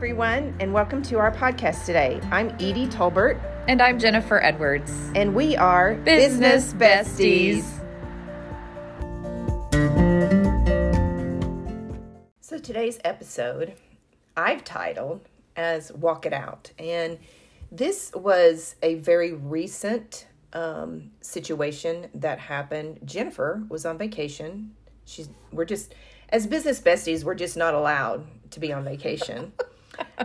everyone, and welcome to our podcast today. I'm Edie Tolbert, And I'm Jennifer Edwards. and we are Business Besties. So today's episode I've titled as Walk It Out. And this was a very recent um, situation that happened. Jennifer was on vacation. She's we're just as business besties, we're just not allowed to be on vacation.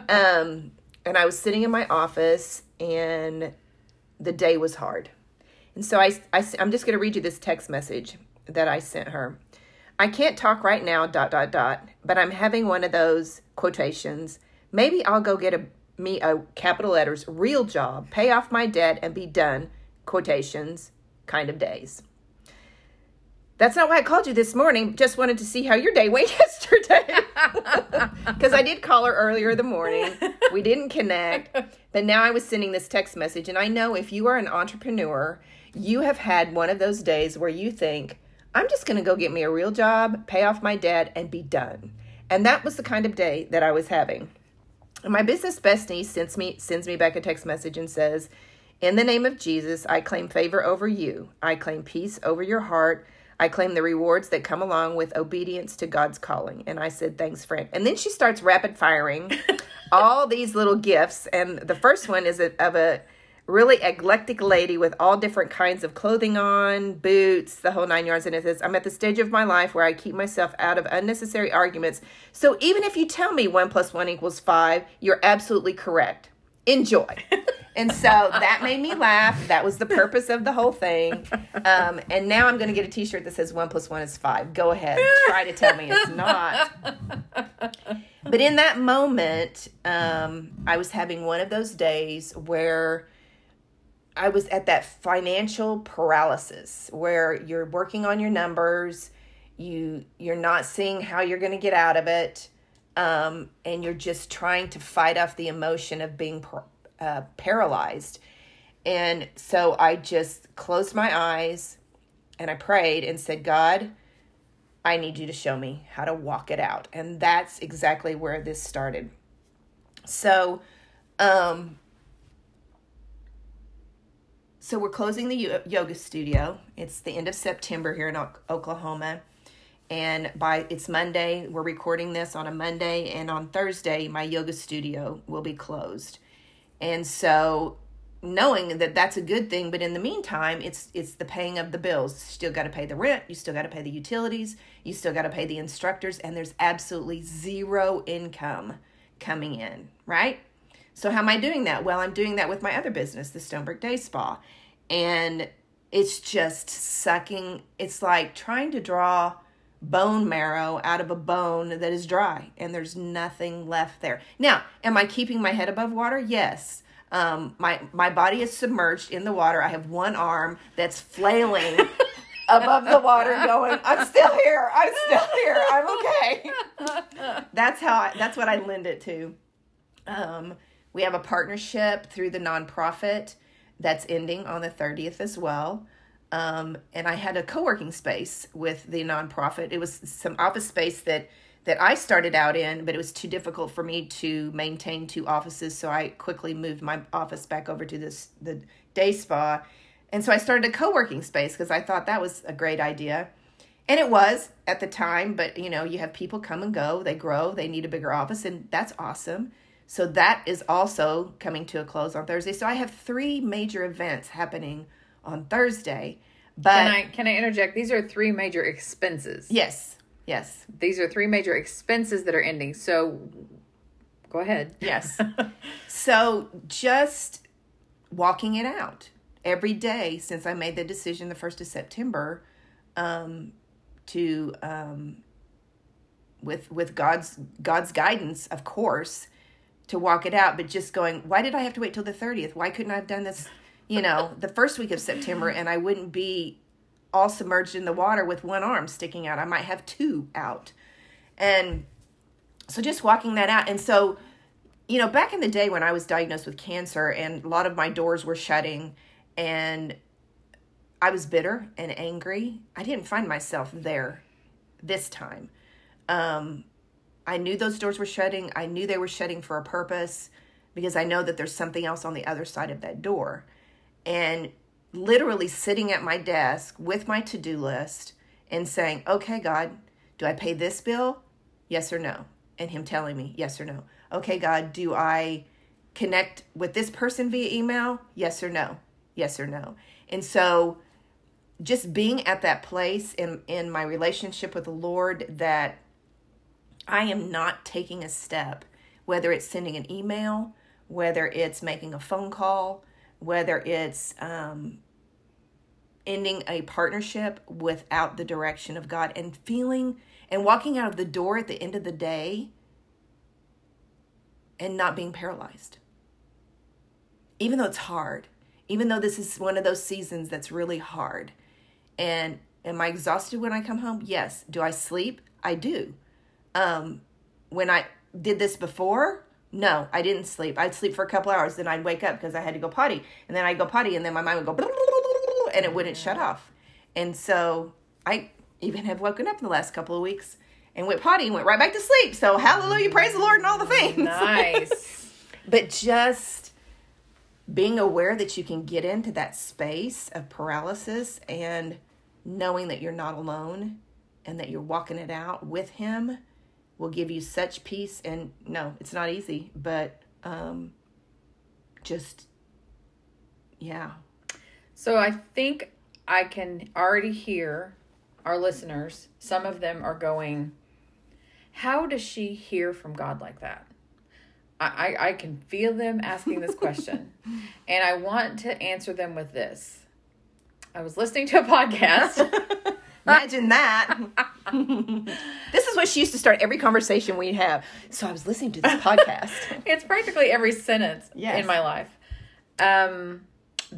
um, and I was sitting in my office and the day was hard. And so I, I, I'm just going to read you this text message that I sent her. I can't talk right now, dot, dot, dot, but I'm having one of those quotations. Maybe I'll go get a, me a capital letters real job, pay off my debt, and be done, quotations, kind of days. That's not why I called you this morning. Just wanted to see how your day went yesterday. Because I did call her earlier in the morning. We didn't connect. But now I was sending this text message. And I know if you are an entrepreneur, you have had one of those days where you think, I'm just going to go get me a real job, pay off my debt, and be done. And that was the kind of day that I was having. And my business bestie sends me sends me back a text message and says, "In the name of Jesus, I claim favor over you. I claim peace over your heart. I claim the rewards that come along with obedience to God's calling." And I said, "Thanks, friend." And then she starts rapid firing all these little gifts, and the first one is a, of a really eclectic lady with all different kinds of clothing on, boots, the whole nine yards. And it says, I'm at the stage of my life where I keep myself out of unnecessary arguments. So even if you tell me one plus one equals five, you're absolutely correct. Enjoy. and so that made me laugh. That was the purpose of the whole thing. Um, and now I'm going to get a t shirt that says one plus one is five. Go ahead. Try to tell me it's not. But in that moment, um, I was having one of those days where I was at that financial paralysis where you're working on your numbers, you you're not seeing how you're going to get out of it, um, and you're just trying to fight off the emotion of being par- uh, paralyzed. And so I just closed my eyes and I prayed and said, God, I need you to show me how to walk it out. And that's exactly where this started. So, um, so we're closing the yoga studio. It's the end of September here in Oklahoma. And by it's Monday, we're recording this on a Monday and on Thursday my yoga studio will be closed. And so knowing that that's a good thing, but in the meantime, it's it's the paying of the bills. Still got to pay the rent, you still got to pay the utilities, you still got to pay the instructors and there's absolutely zero income coming in, right? So how am I doing that? Well, I'm doing that with my other business, the Stonebrook Day Spa. And it's just sucking. It's like trying to draw bone marrow out of a bone that is dry and there's nothing left there. Now, am I keeping my head above water? Yes. Um, my my body is submerged in the water. I have one arm that's flailing above the water going, I'm still here. I'm still here. I'm okay. that's how I, that's what I lend it to. Um, we have a partnership through the nonprofit that's ending on the 30th as well. Um, and I had a co-working space with the nonprofit. It was some office space that that I started out in, but it was too difficult for me to maintain two offices, so I quickly moved my office back over to this the day spa. And so I started a co-working space because I thought that was a great idea. And it was at the time, but you know, you have people come and go, they grow, they need a bigger office, and that's awesome. So that is also coming to a close on Thursday. So I have three major events happening on Thursday. But Can I can I interject? These are three major expenses. yes, yes, These are three major expenses that are ending. So go ahead. yes. so just walking it out every day since I made the decision the first of September um, to um, with with God's God's guidance, of course, to walk it out, but just going, why did I have to wait till the 30th? Why couldn't I have done this, you know, the first week of September and I wouldn't be all submerged in the water with one arm sticking out? I might have two out. And so just walking that out. And so, you know, back in the day when I was diagnosed with cancer and a lot of my doors were shutting and I was bitter and angry, I didn't find myself there this time. Um, I knew those doors were shutting. I knew they were shutting for a purpose because I know that there's something else on the other side of that door. And literally sitting at my desk with my to do list and saying, Okay, God, do I pay this bill? Yes or no? And Him telling me, Yes or no. Okay, God, do I connect with this person via email? Yes or no? Yes or no? And so just being at that place in, in my relationship with the Lord that I am not taking a step, whether it's sending an email, whether it's making a phone call, whether it's um, ending a partnership without the direction of God and feeling and walking out of the door at the end of the day and not being paralyzed. Even though it's hard, even though this is one of those seasons that's really hard. And am I exhausted when I come home? Yes. Do I sleep? I do. Um, when I did this before, no, I didn't sleep. I'd sleep for a couple hours, then I'd wake up because I had to go potty, and then I'd go potty, and then my mind would go, and it wouldn't shut off. And so I even have woken up in the last couple of weeks and went potty and went right back to sleep. So hallelujah, praise the Lord, and all the things. Nice. but just being aware that you can get into that space of paralysis and knowing that you're not alone and that you're walking it out with Him will give you such peace. And no, it's not easy, but um, just, yeah. So I think I can already hear our listeners. Some of them are going, How does she hear from God like that? I, I, I can feel them asking this question. and I want to answer them with this. I was listening to a podcast. Imagine that. this is what she used to start every conversation we'd have. So I was listening to this podcast. it's practically every sentence Yes. in my life. Um,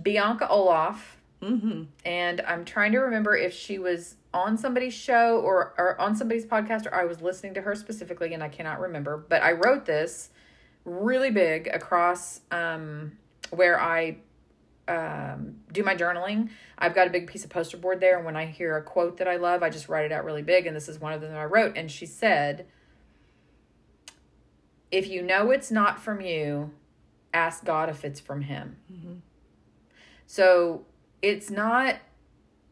Bianca Olthoff, mm-hmm. and I'm trying to remember if she was on somebody's show or, or on somebody's podcast or I was listening to her specifically, and I cannot remember. But I wrote this really big across um, where I um, do my journaling. I've got a big piece of poster board there, and when I hear a quote that I love, I just write it out really big. And this is one of them that I wrote. And she said, If you know it's not from you, ask God if it's from Him. Mm-hmm. So it's not,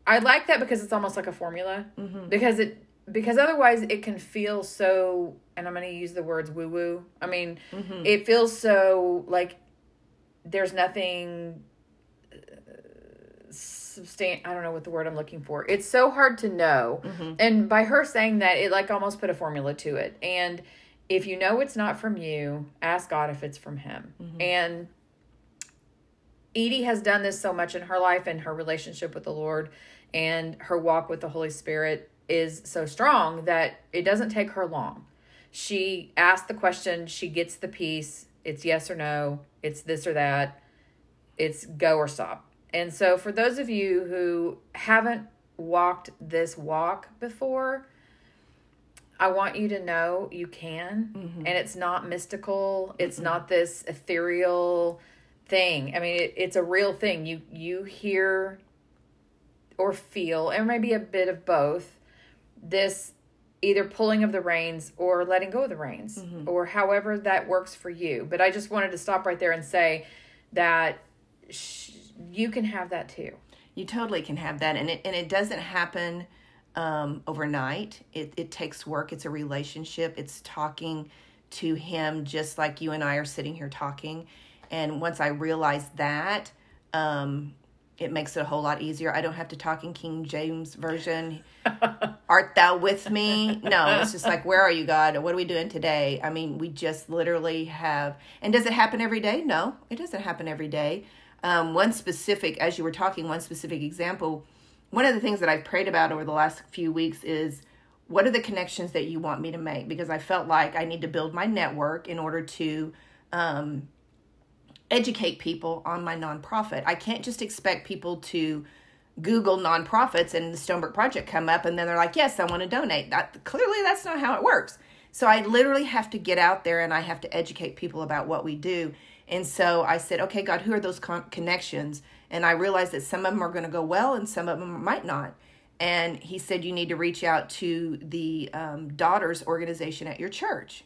I like that because it's almost like a formula. Mm-hmm. Because it, because otherwise it can feel so, and I'm going to use the words woo woo. I mean, mm-hmm. it feels so like there's nothing substan I don't know what the word I'm looking for. It's so hard to know. Mm-hmm. And by her saying that, it like almost put a formula to it. And if you know it's not from you, ask God if it's from him. Mm-hmm. And Edie has done this so much in her life and her relationship with the Lord and her walk with the Holy Spirit is so strong that it doesn't take her long. She asks the question, she gets the peace, it's yes or no, it's this or that, it's go or stop. And so, for those of you who haven't walked this walk before, I want you to know you can. Mm-hmm. And it's not mystical, it's mm-hmm. not this ethereal thing. I mean, it, it's a real thing. You you hear or feel, and maybe a bit of both, this either pulling of the reins or letting go of the reins, mm-hmm. or however that works for you. But I just wanted to stop right there and say that sh- you can have that too. You totally can have that, and it and it doesn't happen um, overnight. It it takes work. It's a relationship. It's talking to him just like you and I are sitting here talking. And once I realize that, um, it makes it a whole lot easier. I don't have to talk in King James version. Art thou with me? No, it's just like, where are you, God? What are we doing today? I mean, we just literally have. And does it happen every day? No, it doesn't happen every day. Um, one specific, as you were talking, one specific example. One of the things that I've prayed about over the last few weeks is what are the connections that you want me to make? Because I felt like I need to build my network in order to um, educate people on my nonprofit. I can't just expect people to Google nonprofits and the Stonebrook Project come up and then they're like, yes, I want to donate. That clearly that's not how it works. So I literally have to get out there and I have to educate people about what we do. And so I said, okay, God, who are those con- connections? And I realized that some of them are going to go well and some of them might not. and he said you need to reach out to the um, daughters organization at your church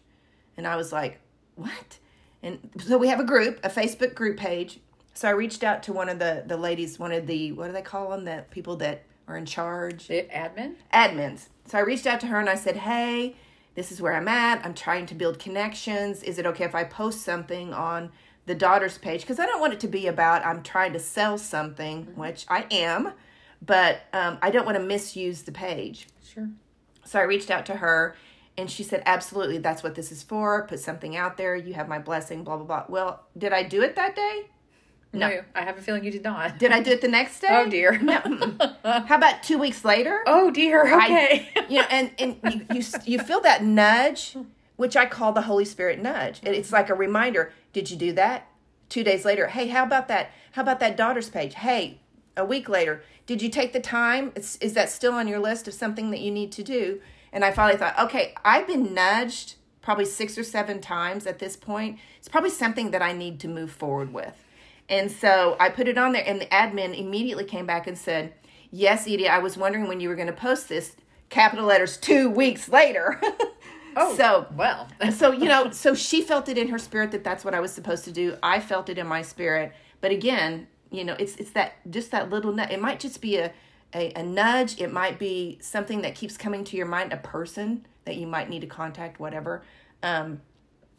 and i was like what and so we have a group a facebook group page so i reached out to one of the the ladies one of the what do they call them the people that are in charge The admin? admins. So I reached out to her and I said, Hey, this is where I'm at. I'm trying to build connections. Is it okay if I post something on the daughter's page? Because I don't want it to be about I'm trying to sell something, which I am, but um, I don't want to misuse the page. Sure. So I reached out to her and she said, Absolutely, that's what this is for. Put something out there. You have my blessing, blah, blah, blah. Well, did I do it that day? No. I have a feeling you did not. Did I do it the next day? Oh dear. No. How about two weeks later? Oh dear. Okay. you know, and and you, you you feel that nudge, which I call the Holy Spirit nudge. It's like a reminder. Did you do that? Two days later, hey, how about that? How about that daughter's page? Hey, a week later, did you take the time? Is, is that still on your list of something that you need to do? And I finally thought, okay, I've been nudged probably six or seven times at this point. It's probably something that I need to move forward with. And so I put it on there, and the admin immediately came back and said, Yes, Edie, I was wondering when you were going to post this. Capital letters two weeks later. oh. so, well. so, you know, so she felt it in her spirit that that's what I was supposed to do. I felt it in my spirit. But again, you know, it's it's that just that little nudge. It might just be a, a, a nudge. It might be something that keeps coming to your mind, a person that you might need to contact, whatever. Um,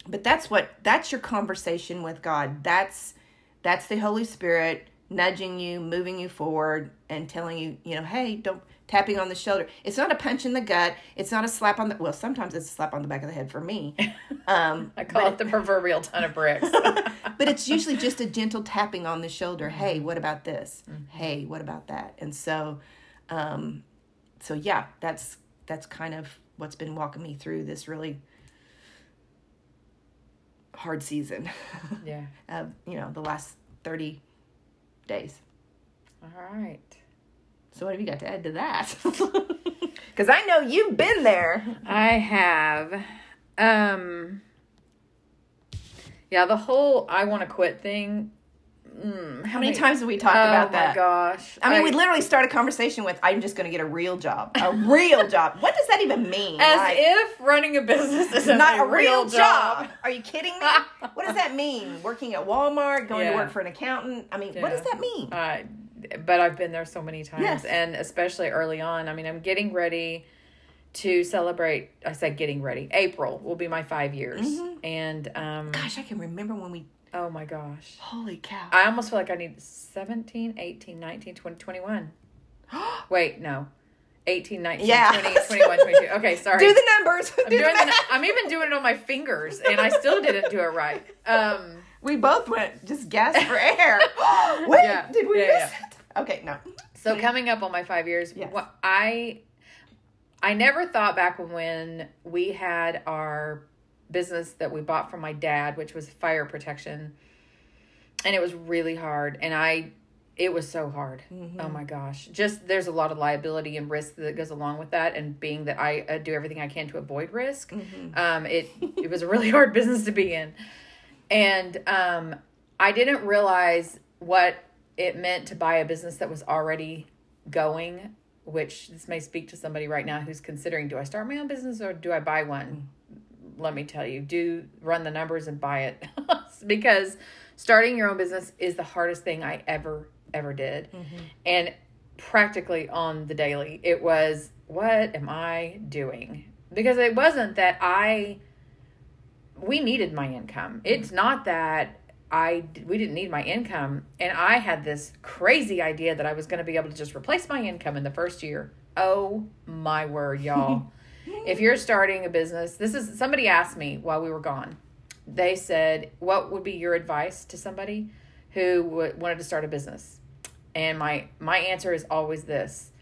but that's what that's your conversation with God. That's that's the Holy Spirit nudging you, moving you forward, and telling you, you know, hey, don't tapping on the shoulder. It's not a punch in the gut. It's not a slap on the well. Sometimes it's a slap on the back of the head for me. Um, I call it the proverbial ton of bricks. but it's usually just a gentle tapping on the shoulder. Hey, what about this? Hey, what about that? And so, um, so yeah, that's that's kind of what's been walking me through this really hard season. yeah. of you know the last 30 days All right. So what have you got to add to that because i know you've been there I have. Um. Yeah, the whole "I want to quit" thing. Mm, how many times have we talked oh about my that gosh! i mean we literally start a conversation with i'm just going to get a real job a real job what does that even mean As Like, if running a business is not a real job. Are you kidding me? what does that mean? Working at Walmart, going to work for an accountant? I mean, what does that mean? Uh, but I've been there so many times, Yes. and especially early on. I mean, I'm getting ready to celebrate. I said getting ready. April will be my five years, Mm-hmm. and um, Gosh, I can remember when we. oh my gosh, Holy cow! I almost feel like I need 17, 18, 19, 20, 21. Wait, no. 18, 19, Yeah. 20, 21, 22. Okay, sorry. Do the numbers. I'm, Do doing the I'm even doing it on my fingers, and I still didn't do it right. Um, We both went just gasped for air. Wait, Yeah. did we Yeah, miss yeah. Okay, no. So coming up on my five years, Yes. what I I never thought back when we had our business that we bought from my dad, which was fire protection, and it was really hard, and I it was so hard. Oh my gosh! Just there's a lot of liability and risk that goes along with that, and being that I uh, do everything I can to avoid risk, um, it it was a really hard business to be in, and um, I didn't realize what it meant to buy a business that was already going. Which this may speak to somebody right now who's considering: Do I start my own business or do I buy one? Mm. Let me tell you, do run the numbers and buy it because starting your own business is the hardest thing I ever ever did, mm-hmm. and practically on the daily, it was what am I doing? Because it wasn't that I we needed my income. It's mm. not that I we didn't need my income and I had this crazy idea that I was going to be able to just replace my income in the first year. Oh my word, y'all. if you're starting a business, this is somebody asked me while we were gone. They said, "What would be your advice to somebody who w- wanted to start a business?" And my my answer is always this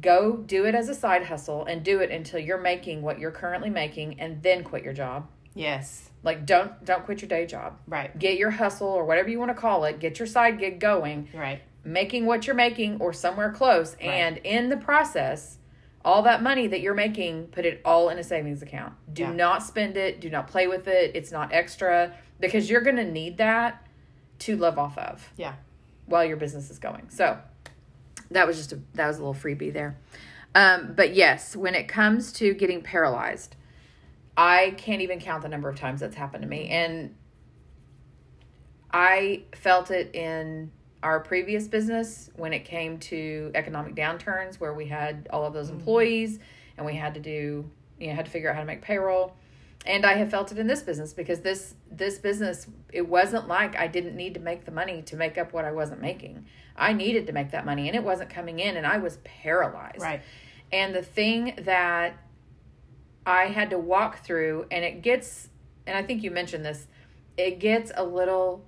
go do it as a side hustle and do it until you're making what you're currently making and then quit your job Yes, like don't don't quit your day job. Right, get your hustle or whatever you want to call it. Get your side gig going. Right. making what you're making or somewhere close. And in the process all that money that you're making put it all in a savings account. Do Yeah. not spend it. Do not play with it. It's not extra. Because you're going to need that to live off of. Yeah. while your business is going. So that was just a that was a little freebie there. Um, but yes, when it comes to getting paralyzed, I can't even count the number of times that's happened to me, mm-hmm. and I felt it in our previous business when it came to economic downturns where we had all of those mm-hmm. employees and we had to do you know had to figure out how to make payroll. And i have felt it in this business because this this business it wasn't like i didn't need to make the money to make up what i wasn't making. I needed to make that money and it wasn't coming in and i was paralyzed. Right. and the thing that I had to walk through, and it gets, and I think you mentioned this, it gets a little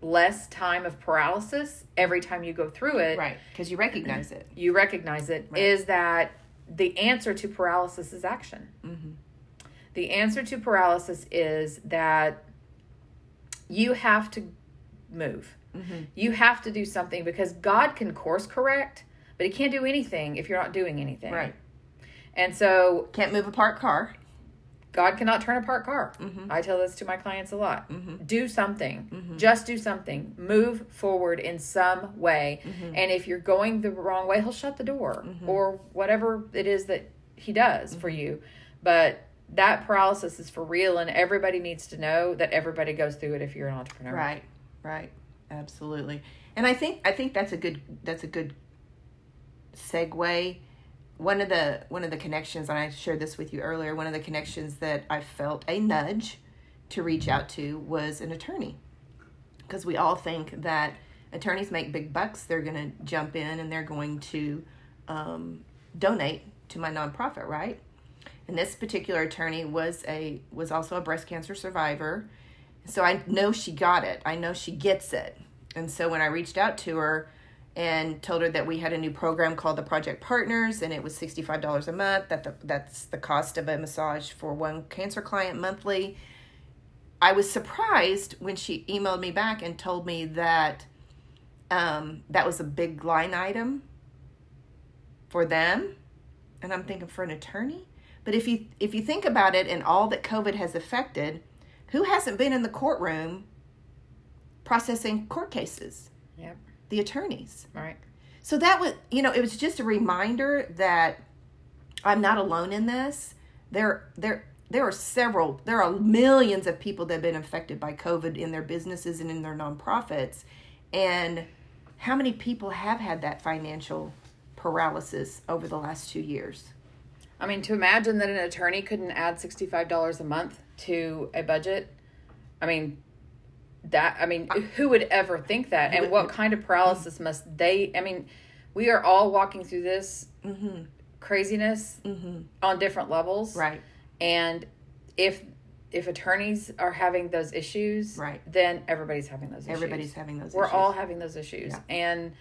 less time of paralysis every time you go through it. Right. Because you recognize it. You recognize it. Is that the answer to paralysis is action? Mm-hmm. The answer to paralysis is that you have to move. Mm-hmm. You have to do something because God can course correct, but He can't do anything if you're not doing anything. Right. And so Can't move a parked car. God cannot turn a parked car. Mm-hmm. I tell this to my clients a lot. Do something. Just do something. Move forward in some way. Mm-hmm. And if you're going the wrong way, He'll shut the door or whatever it is that He does for Mm-hmm. you. But that paralysis is for real, and everybody needs to know that everybody goes through it if you're an entrepreneur. Right. Right. Absolutely. And I think I think that's a good that's a good segue. One of the one of the connections, and I shared this with you earlier. One of the connections that I felt a nudge to reach out to was an attorney, because we all think that attorneys make big bucks. They're going to jump in and they're going to um, donate to my nonprofit, right? And this particular attorney was a was also a breast cancer survivor. So I know she got it. I know she gets it. And so when I reached out to her and told her that we had a new program called the Project Partners and it was $65 a month, that the, that's the cost of a massage for one cancer client monthly. I was surprised when she emailed me back and told me that um, that was a big line item for them. And I'm thinking for an attorney? But if you if you think about it and all that COVID has affected, who hasn't been in the courtroom processing court cases? Yep. The attorneys. Right. So that was, you know, it was just a reminder that I'm not alone in this. There, there, there are several, there are millions of people that have been affected by COVID in their businesses and in their nonprofits. And how many people have had that financial paralysis over the last two years? I mean, to imagine that an attorney couldn't add $65 a month to a budget, I mean, that, I mean, who would ever think that? And what kind of paralysis must they, I mean, we are all walking through this mm-hmm. craziness mm-hmm. on different levels. Right. And if, if attorneys are having those issues, Right. then everybody's having those issues. Everybody's having those We're issues. all having those issues. Yeah. And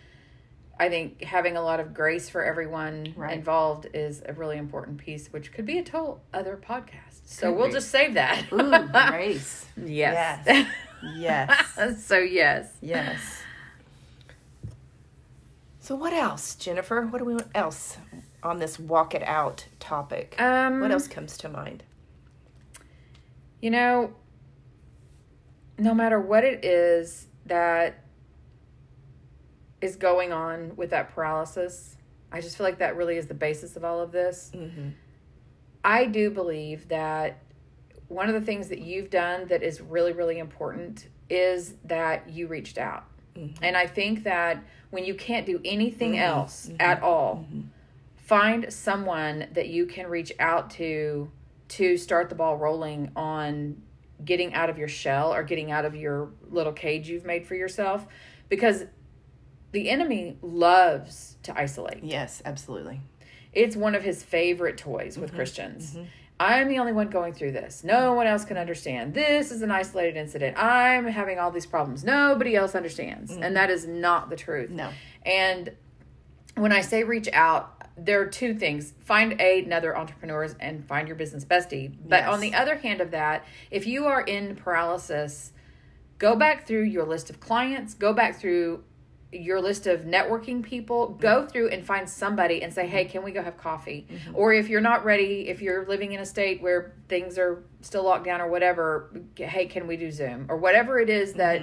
I think having a lot of grace for everyone Right. involved is a really important piece, which could be a total other podcast. So Could we'll be. just save that. Ooh, grace. yes. Yes. so yes. Yes. So what else, Jennifer? What do we want else on this walk it out topic? Um, what else comes to mind? You know, no matter what it is that is going on with that paralysis, I just feel like that really is the basis of all of this. Mm-hmm. I do believe that one of the things that you've done that is really, really important is that you reached out. Mm-hmm. And I think that when you can't do anything mm-hmm. else mm-hmm. at all, find someone that you can reach out to to start the ball rolling on getting out of your shell or getting out of your little cage you've made for yourself because the enemy loves to isolate. Yes, absolutely. It's one of his favorite toys with Christians. I'm the only one going through this. No mm. one else can understand. This is an isolated incident. I'm having all these problems. Nobody else understands. And mm. that is not the truth. No. And when I say reach out, there are two things. Find a, another entrepreneurs and find your business bestie. But Yes. on the other hand of that, if you are in paralysis, go back through your list of clients, go back through your list of networking people, go mm-hmm. through and find somebody and say, "Hey, mm-hmm. can we go have coffee?" Mm-hmm. Or if you're not ready, if you're living in a state where things are still locked down or whatever, "Hey, can we do Zoom?" or whatever it is that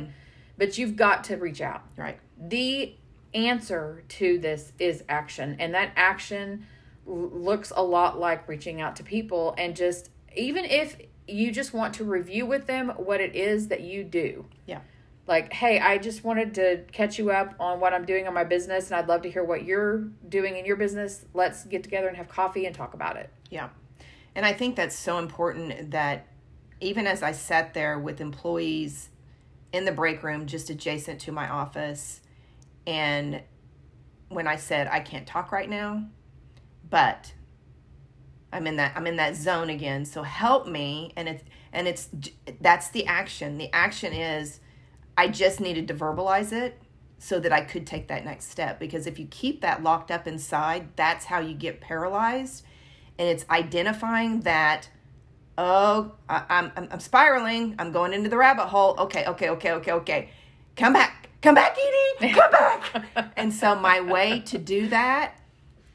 but you've got to reach out Right. the answer to this is action. And that action l- looks a lot like reaching out to people and just, even if you just want to review with them what it is that you do. Yeah. Like, hey, I just wanted to catch you up on what I'm doing on my business, and I'd love to hear what you're doing in your business. Let's get together and have coffee and talk about it. Yeah. And I think that's so important that even as I sat there with employees in the break room just adjacent to my office, and when I said, I can't talk right now, but I'm in that I'm in that zone again. So help me and it's and it's that's the action. The action is I just needed to verbalize it so that I could take that next step because if you keep that locked up inside, that's how you get paralyzed and it's identifying that oh I, am I'm, I'm spiraling i'm going into the rabbit hole okay okay okay okay okay come back come back edie come back. And so my way to do that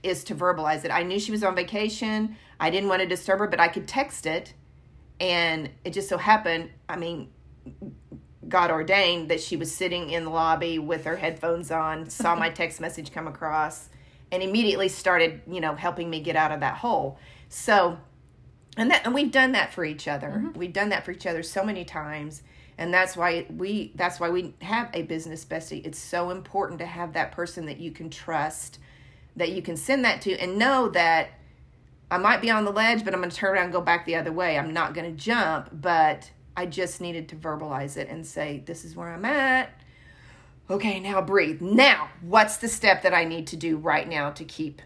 is to verbalize it. I knew she was on vacation i didn't want to disturb her but i could text it and it just so happened i mean god ordained that she was sitting in the lobby with her headphones on saw my text message come across and immediately started you know helping me get out of that hole. So and that and we've done that for each other. Mm-hmm. we've done that for each other so many times and that's why we that's why we have a business bestie it's so important to have that person that you can trust that you can send that to and know that i might be on the ledge but i'm going to turn around and go back the other way. I'm not going to jump but i just needed to verbalize it and say this is where i'm at. Okay now breathe. Now what's the step that i need to do right now to keep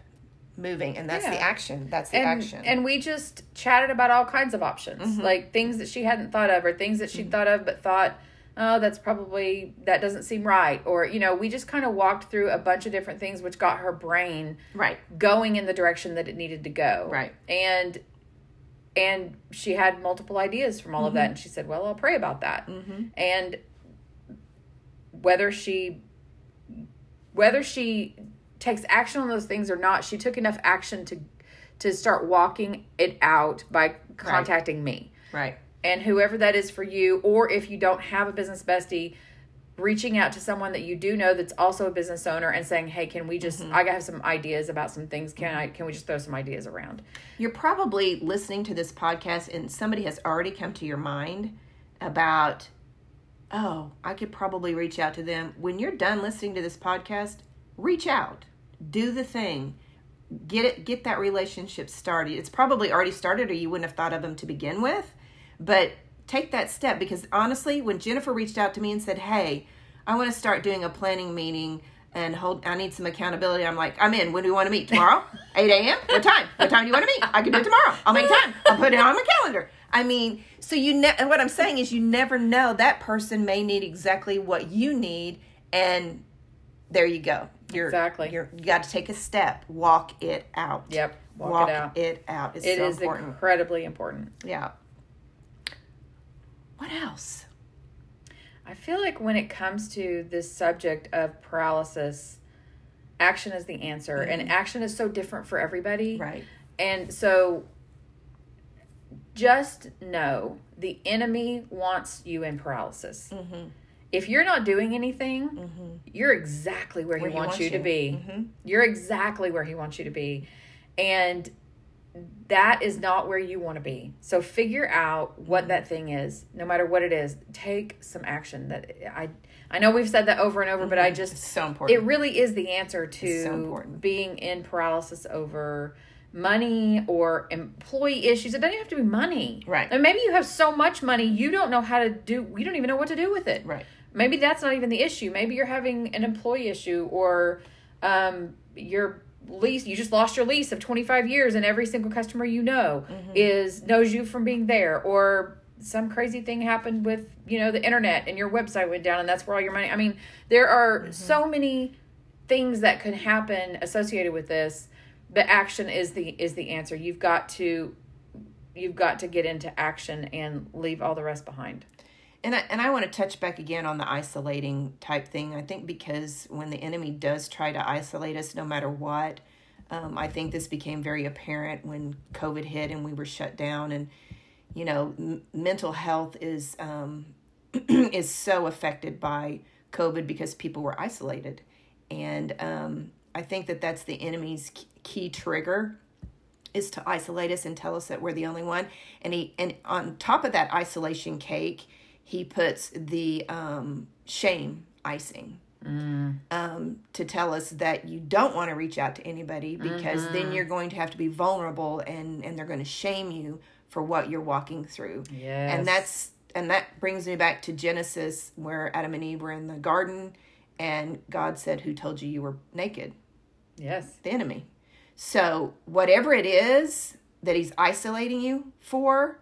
moving? And that's yeah. the action. That's the and, action. and we just chatted about all kinds of options mm-hmm. like things that she hadn't thought of or things that she'd mm-hmm. thought of but thought oh that's probably that doesn't seem right. Or you know we just kind of walked through a bunch of different things which got her brain right. going in the direction that it needed to go. Right. And and she had multiple ideas from all mm-hmm. of that mm-hmm. and she said well i'll pray about that mm-hmm. and whether she whether she takes action on those things or not, she took enough action to to start walking it out by contacting right. me. Right. And whoever that is for you, or if you don't have a business bestie, reaching out to someone that you do know that's also a business owner and saying, "Hey, can we just? Mm-hmm. I have some ideas about some things. Can I? Can we just throw some ideas around?" You're probably listening to this podcast, and somebody has already come to your mind about, "Oh, I could probably reach out to them." When you're done listening to this podcast, reach out do the thing get it get that relationship started it's probably already started or you wouldn't have thought of them to begin with but take that step because honestly when jennifer reached out to me and said hey i want to start doing a planning meeting and hold i need some accountability i'm like i'm in when do we want to meet tomorrow 8 a.m what time what time do you want to meet i can do it tomorrow i'll make time i'll put it on my calendar i mean so you ne- and what i'm saying is you never know that person may need exactly what you need and there you go you're exactly. You're, you got to take a step. Walk it out. Yep. Walk, walk it out. It out. It's it so is important. incredibly important. Yeah. What else? I feel like when it comes to this subject of paralysis, action is the answer, mm-hmm. and action is so different for everybody. Right. And so just know the enemy wants you in paralysis. Mm-hmm if you're not doing anything, mm-hmm. you're exactly where, where he, wants, wants you, you, to be. Mm-hmm. You're exactly where he wants you to be. And that is not where you want to be. So figure out what that thing is, no matter what it is. Take some action. That I I know we've said that over and over, but I mm-hmm. just it's so important. It really is the answer to so being in paralysis over money or employee issues. It doesn't have to be money. Right. And maybe you have so much money you don't know how to do you don't even know what to do with it. Right maybe that's not even the issue. Maybe you're having an employee issue or um, your lease you just lost your lease of 25 years and every single customer you know mm-hmm. is knows you from being there or some crazy thing happened with you know the internet and your website went down and that's where all your money i mean there are mm-hmm. so many things that could happen associated with this but action is the is the answer you've got to you've got to get into action and leave all the rest behind and I, and I want to touch back again on the isolating type thing. I think because when the enemy does try to isolate us, no matter what, um, I think this became very apparent when COVID hit and we were shut down. And you know, m- mental health is um, is so affected by COVID because people were isolated, and um, I think that that's the enemy's key trigger is to isolate us and tell us that we're the only one. And he and on top of that isolation cake, he puts the um, shame icing. Um, to tell us that you don't want to reach out to anybody because then you're going to have to be vulnerable and and they're going to shame you for what you're walking through. Yes. And that's and that brings me back to Genesis where Adam and Eve were in the garden and God said, "Who told you you were naked?" Yes. the enemy. So whatever it is that he's isolating you for,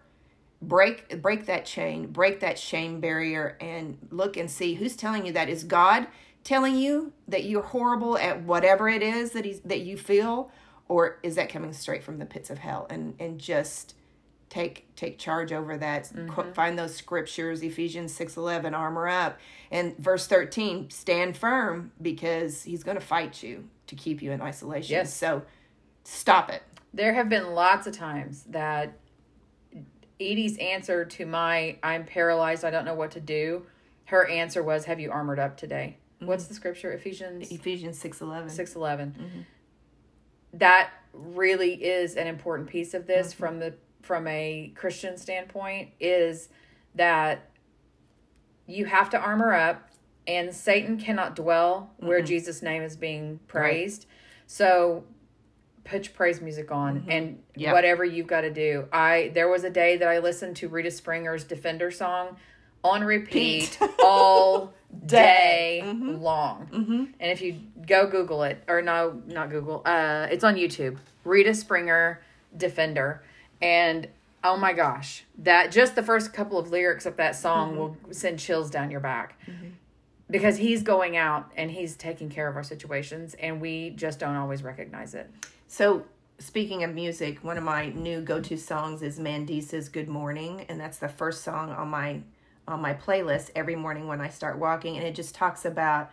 break break that chain, break that shame barrier and look and see who's telling you that. Is God telling you that you're horrible at whatever it is that he's that you feel? Or is that coming straight from the pits of hell? And and just take take charge over that. Qu- mm-hmm. find those scriptures ephesians 6.11 armor up. And verse 13 stand firm because he's going to fight you to keep you in isolation. Yes. so stop it. There have been lots of times that Edie's answer to my I'm paralyzed, I don't know what to do, her answer was, Have you armored up today? Mm-hmm. What's the scripture? Ephesians? Ephesians 6.11 six mm-hmm. That really is an important piece of this mm-hmm. from the from a Christian standpoint is that you have to armor up and Satan cannot dwell where Jesus' name is being praised. So put your praise music on mm-hmm. and Yep. whatever you've got to do. I there was a day that I listened to Rita Springer's Defender song on repeat all day mm-hmm. long. Mm-hmm. And if you go Google it, or no, not Google, uh, it's on YouTube. Rita Springer Defender, and oh my gosh, that just the first couple of lyrics of that song will send chills down your back. Because he's going out and he's taking care of our situations, and we just don't always recognize it. So, speaking of music, one of my new go-to songs is Mandisa's "Good Morning," and that's the first song on my on my playlist every morning when I start walking. And it just talks about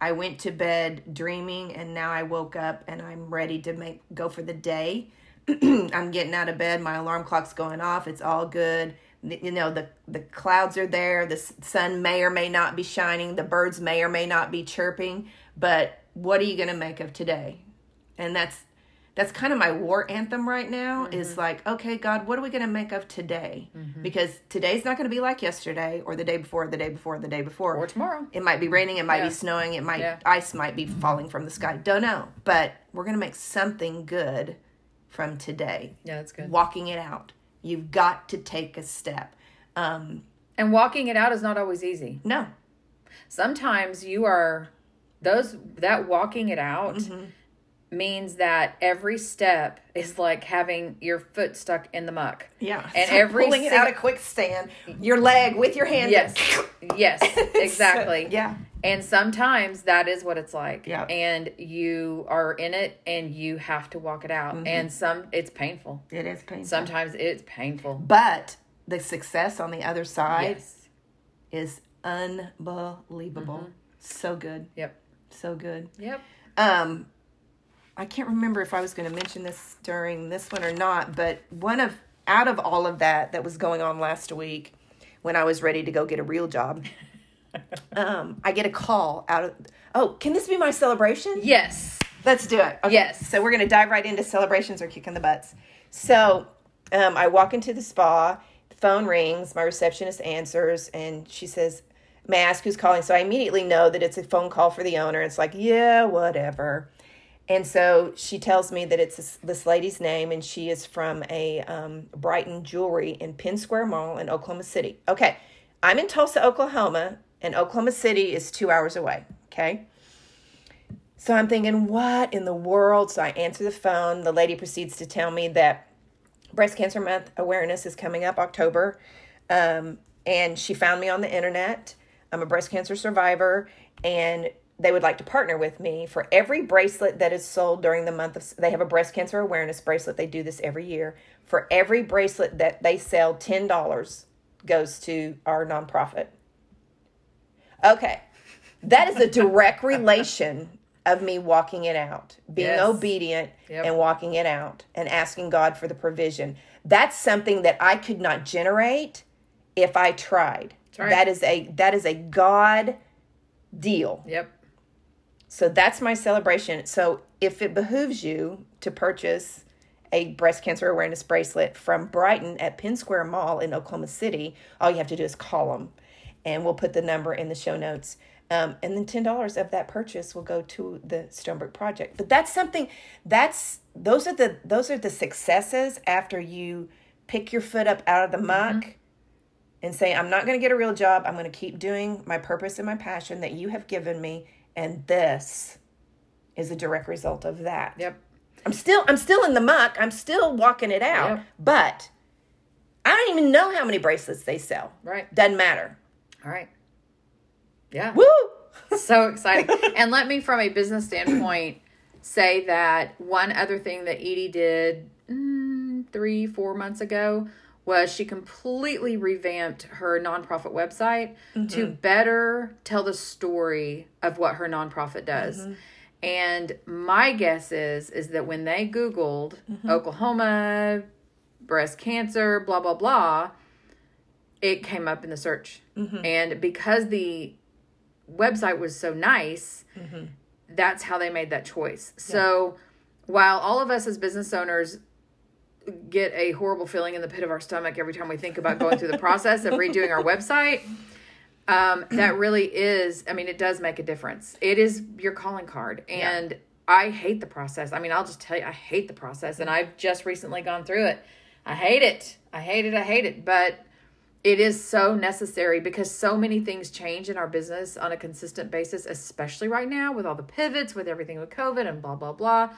I went to bed dreaming, and now I woke up and I'm ready to make go for the day. I'm getting out of bed. My alarm clock's going off. It's all good. You know the the clouds are there. The sun may or may not be shining. The birds may or may not be chirping. But what are you going to make of today? And that's that's kind of my war anthem right now Mm-hmm. is like okay god what are we going to make of today because today's not going to be like yesterday or the day before the day before the day before Or tomorrow. it might be raining it might Yeah. be snowing it might Yeah. ice might be falling from the sky don't know but we're going to make something good from today Yeah, that's good. walking it out you've got to take a step um And walking it out is not always easy. no Sometimes you are those that walking it out Mm-hmm. Means that every step is like having your foot stuck in the muck. yeah And like every pulling it out of quick stand your leg with your hand Yes. Yes, exactly. yeah And sometimes that is what it's like. Yeah. And you are in it and you have to walk it out. Mm-hmm. And some it's painful. it is painful Sometimes it's painful. But the success on the other side Yes. is unbelievable. So good. Yep. So good. Yep. Um I can't remember if I was going to mention this during this one or not, but one of out of all of that that was going on last week when I was ready to go get a real job, um, I get a call out of Oh, can this be my celebration? Yes. Let's do it. Okay. Yes. So we're going to dive right into celebrations or kicking the butts. So um, I walk into the spa, the phone rings, my receptionist answers, and she says, May I ask who's calling? So I immediately know that it's a phone call for the owner. It's like, yeah, whatever. And so she tells me that it's this, lady's name, and she is from a um, Brighton Jewelry in Penn Square Mall in Oklahoma City. Okay, I'm in Tulsa, Oklahoma, and Oklahoma City is two hours away. Okay. So I'm thinking, what in the world? So I answer the phone. The lady proceeds to tell me that Breast Cancer Month awareness is coming up October. Um, and she found me on the internet. I'm a breast cancer survivor, and they would like to partner with me for every bracelet that is sold during the month of. They have a breast cancer awareness bracelet. They do this every year. For every bracelet that they sell, ten dollars goes to our nonprofit. Okay, that is a direct relation of me walking it out, being Yes. obedient Yep. and walking it out and asking God for the provision. That's something that I could not generate if I tried. right. That is a that is a God deal. Yep. So that's my celebration. So if it behooves you to purchase a breast cancer awareness bracelet from Brighton at Penn Square Mall in Oklahoma City, all you have to do is call them, and we'll put the number in the show notes. Um, and then ten dollars of that purchase will go to the Stonebrook Project. But that's something that's those are the those are the successes after you pick your foot up out of the muck Mm-hmm. and say, I'm not going to get a real job. I'm going to keep doing my purpose and my passion that you have given me, and this is a direct result of that. Yep. I'm still I'm still in the muck. I'm still walking it out. Yep. But I don't even know how many bracelets they sell. Right. Doesn't matter. All right. Yeah. Woo! so exciting. and let me, from a business standpoint, say that one other thing that Edie did mm, three, four months ago was she completely revamped her nonprofit website to mm-hmm. better tell the story of what her nonprofit does. Mm-hmm. And my guess is is that when they Googled mm-hmm. Oklahoma breast cancer, blah blah blah, it came up in the search. And because the website was so nice, that's how they made that choice. So while all of us as business owners get a horrible feeling in the pit of our stomach every time we think about going through the process of redoing our website, um, that really is, I mean, it does make a difference. It is your calling card. And I hate the process. I mean, I'll just tell you, I hate the process. And I've just recently gone through it. I hate it. I hate it. I hate it. But it is so necessary because so many things change in our business on a consistent basis, especially right now with all the pivots, with everything with COVID and blah, blah, blah.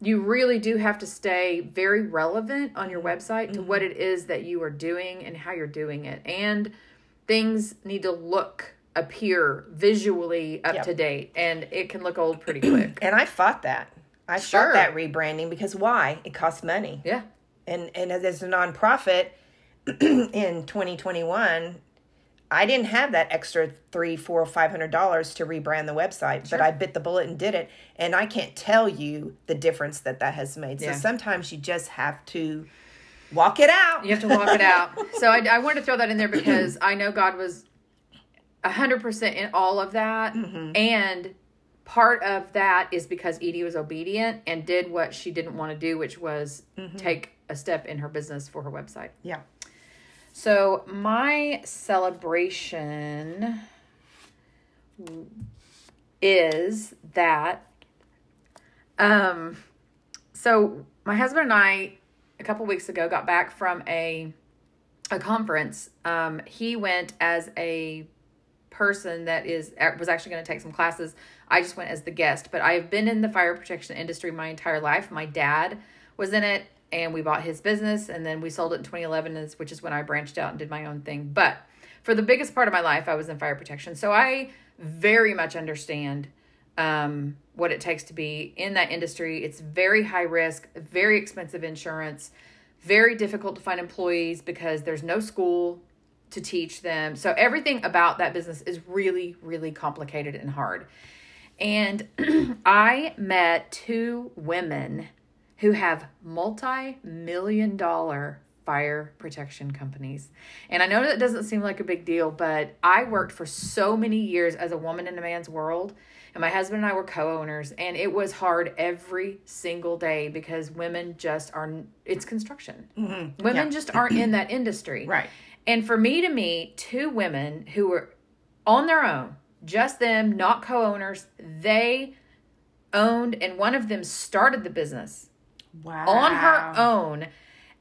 You really do have to stay very relevant on your website to what mm-hmm. it is that you are doing and how you're doing it. And things need to look, appear visually up Yep. to date, and it can look old pretty quick. And I fought that. I Sure. fought that rebranding because why? It costs money. Yeah. And and as a nonprofit in 2021, I didn't have that extra three, four, five hundred dollars to rebrand the website, but I bit the bullet and did it. And I can't tell you the difference that that has made. Yeah. So sometimes you just have to walk it out. You have to walk it out. So I, I wanted to throw that in there because I know God was 100% in all of that. Mm-hmm. And part of that is because Edie was obedient and did what she didn't want to do, which was mm-hmm. take a step in her business for her website. Yeah. So my celebration is that um so my husband and I a couple weeks ago got back from a a conference. Um he went as a person that is was actually going to take some classes. I just went as the guest, but I've been in the fire protection industry my entire life. My dad was in it and we bought his business and then we sold it in 2011 which is when I branched out and did my own thing. But for the biggest part of my life I was in fire protection. So I very much understand um, what it takes to be in that industry. It's very high risk, very expensive insurance, very difficult to find employees because there's no school to teach them. So everything about that business is really, really complicated and hard. And I met two women who have multi million dollar fire protection companies. And I know that doesn't seem like a big deal, but I worked for so many years as a woman in a man's world. And my husband and I were co owners, and it was hard every single day because women just are, it's construction. Mm-hmm. Women Yeah. just aren't in that industry. Right. And for me to meet two women who were on their own, just them, not co owners, they owned, and one of them started the business Wow. on her own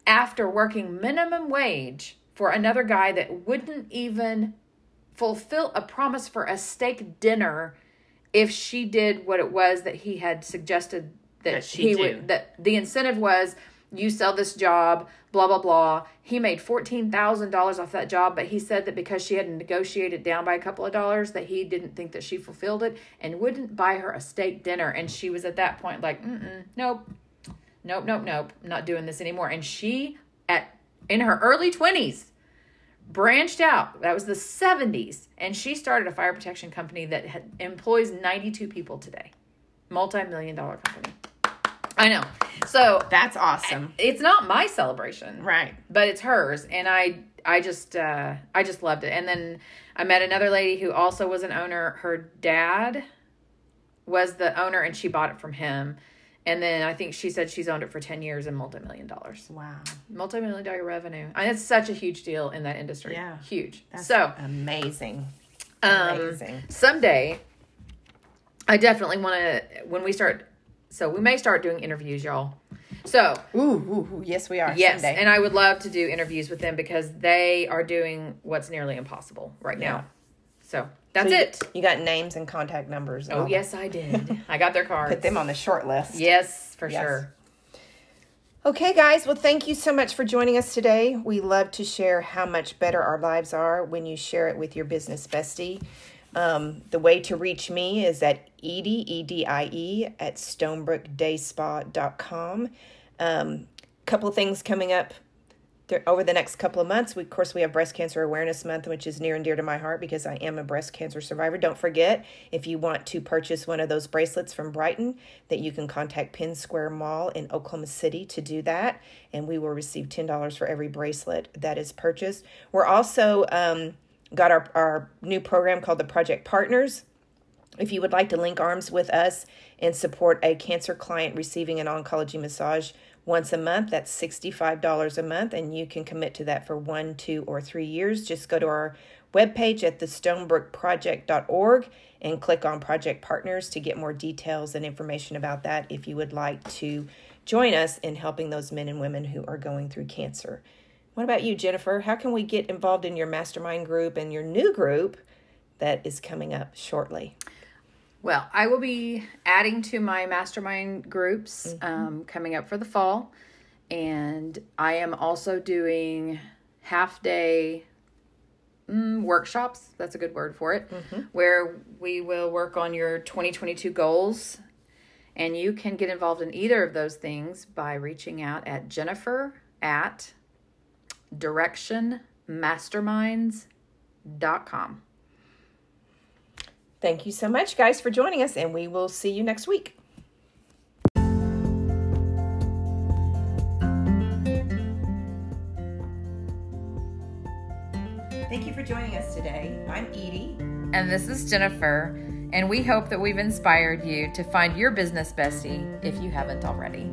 after working minimum wage for another guy that wouldn't even fulfill a promise for a steak dinner if she did what it was that he had suggested that, That she he do. would that the incentive was you sell this job blah blah blah he made $14,000 off that job but he said that because she had negotiated down by a couple of dollars that he didn't think that she fulfilled it and wouldn't buy her a steak dinner and she was at that point like Mm-mm, nope nope nope nope. Not doing this anymore. And she at in her early 20s branched out. That was the 70s and she started a fire protection company that had, employs 92 people today. Multi-million dollar company. I know. So That's awesome. it's not my celebration. Right. but it's hers. And i i just uh i just loved it. And then i met another lady who also was an owner. Her dad was the owner and she bought it from him. And then I think she said she's owned it for 10 years and multi million dollars. Wow. Multi million dollar revenue. And it's such a huge deal in that industry. Yeah. Huge. That's so, amazing. um, Amazing. someday, I definitely want to, when we start, so we may start doing interviews, y'all. So, Ooh, ooh, ooh, yes, we are. yes. Someday. And I would love to do interviews with them because they are doing what's nearly impossible right Yeah. now. So, that's So you- it. You got names and contact numbers. and Oh, yes, I did. I got their cards. Put them on the short list. Yes, for Yes. sure. Okay, guys. Well, thank you so much for joining us today. We love to share how much better our lives are when you share it with your business bestie. Um, the way to reach me is at Edie, E-D-I-E, at stonebrookdayspa.com. Um, couple things coming up over the next couple of months. We, of course, we have Breast Cancer Awareness Month, which is near and dear to my heart because I am a breast cancer survivor. Don't forget, if you want to purchase one of those bracelets from Brighton, that you can contact Penn Square Mall in Oklahoma City to do that, and we will receive $10 for every bracelet that is purchased. We're also um, got our, our new program called the Project Partners. If you would like to link arms with us and support a cancer client receiving an oncology massage once a month, that's $65 a month, and you can commit to that for one, two, or three years. Just go to our webpage at thestonebrookproject.org and click on Project Partners to get more details and information about that if you would like to join us in helping those men and women who are going through cancer. What about you, Jennifer? How can we get involved in your mastermind group and your new group that is coming up shortly? Well, I will be adding to my mastermind groups um, coming up for the fall. And I am also doing half day mm, workshops. That's a good word for it. Where we will work on your 2022 goals. And you can get involved in either of those things by reaching out at Jennifer at directionmasterminds.com. Thank you so much, guys, for joining us, and we will see you next week. Thank you for joining us today. I'm Edie. And this is Jennifer, and we hope that we've inspired you to find your business bestie if you haven't already.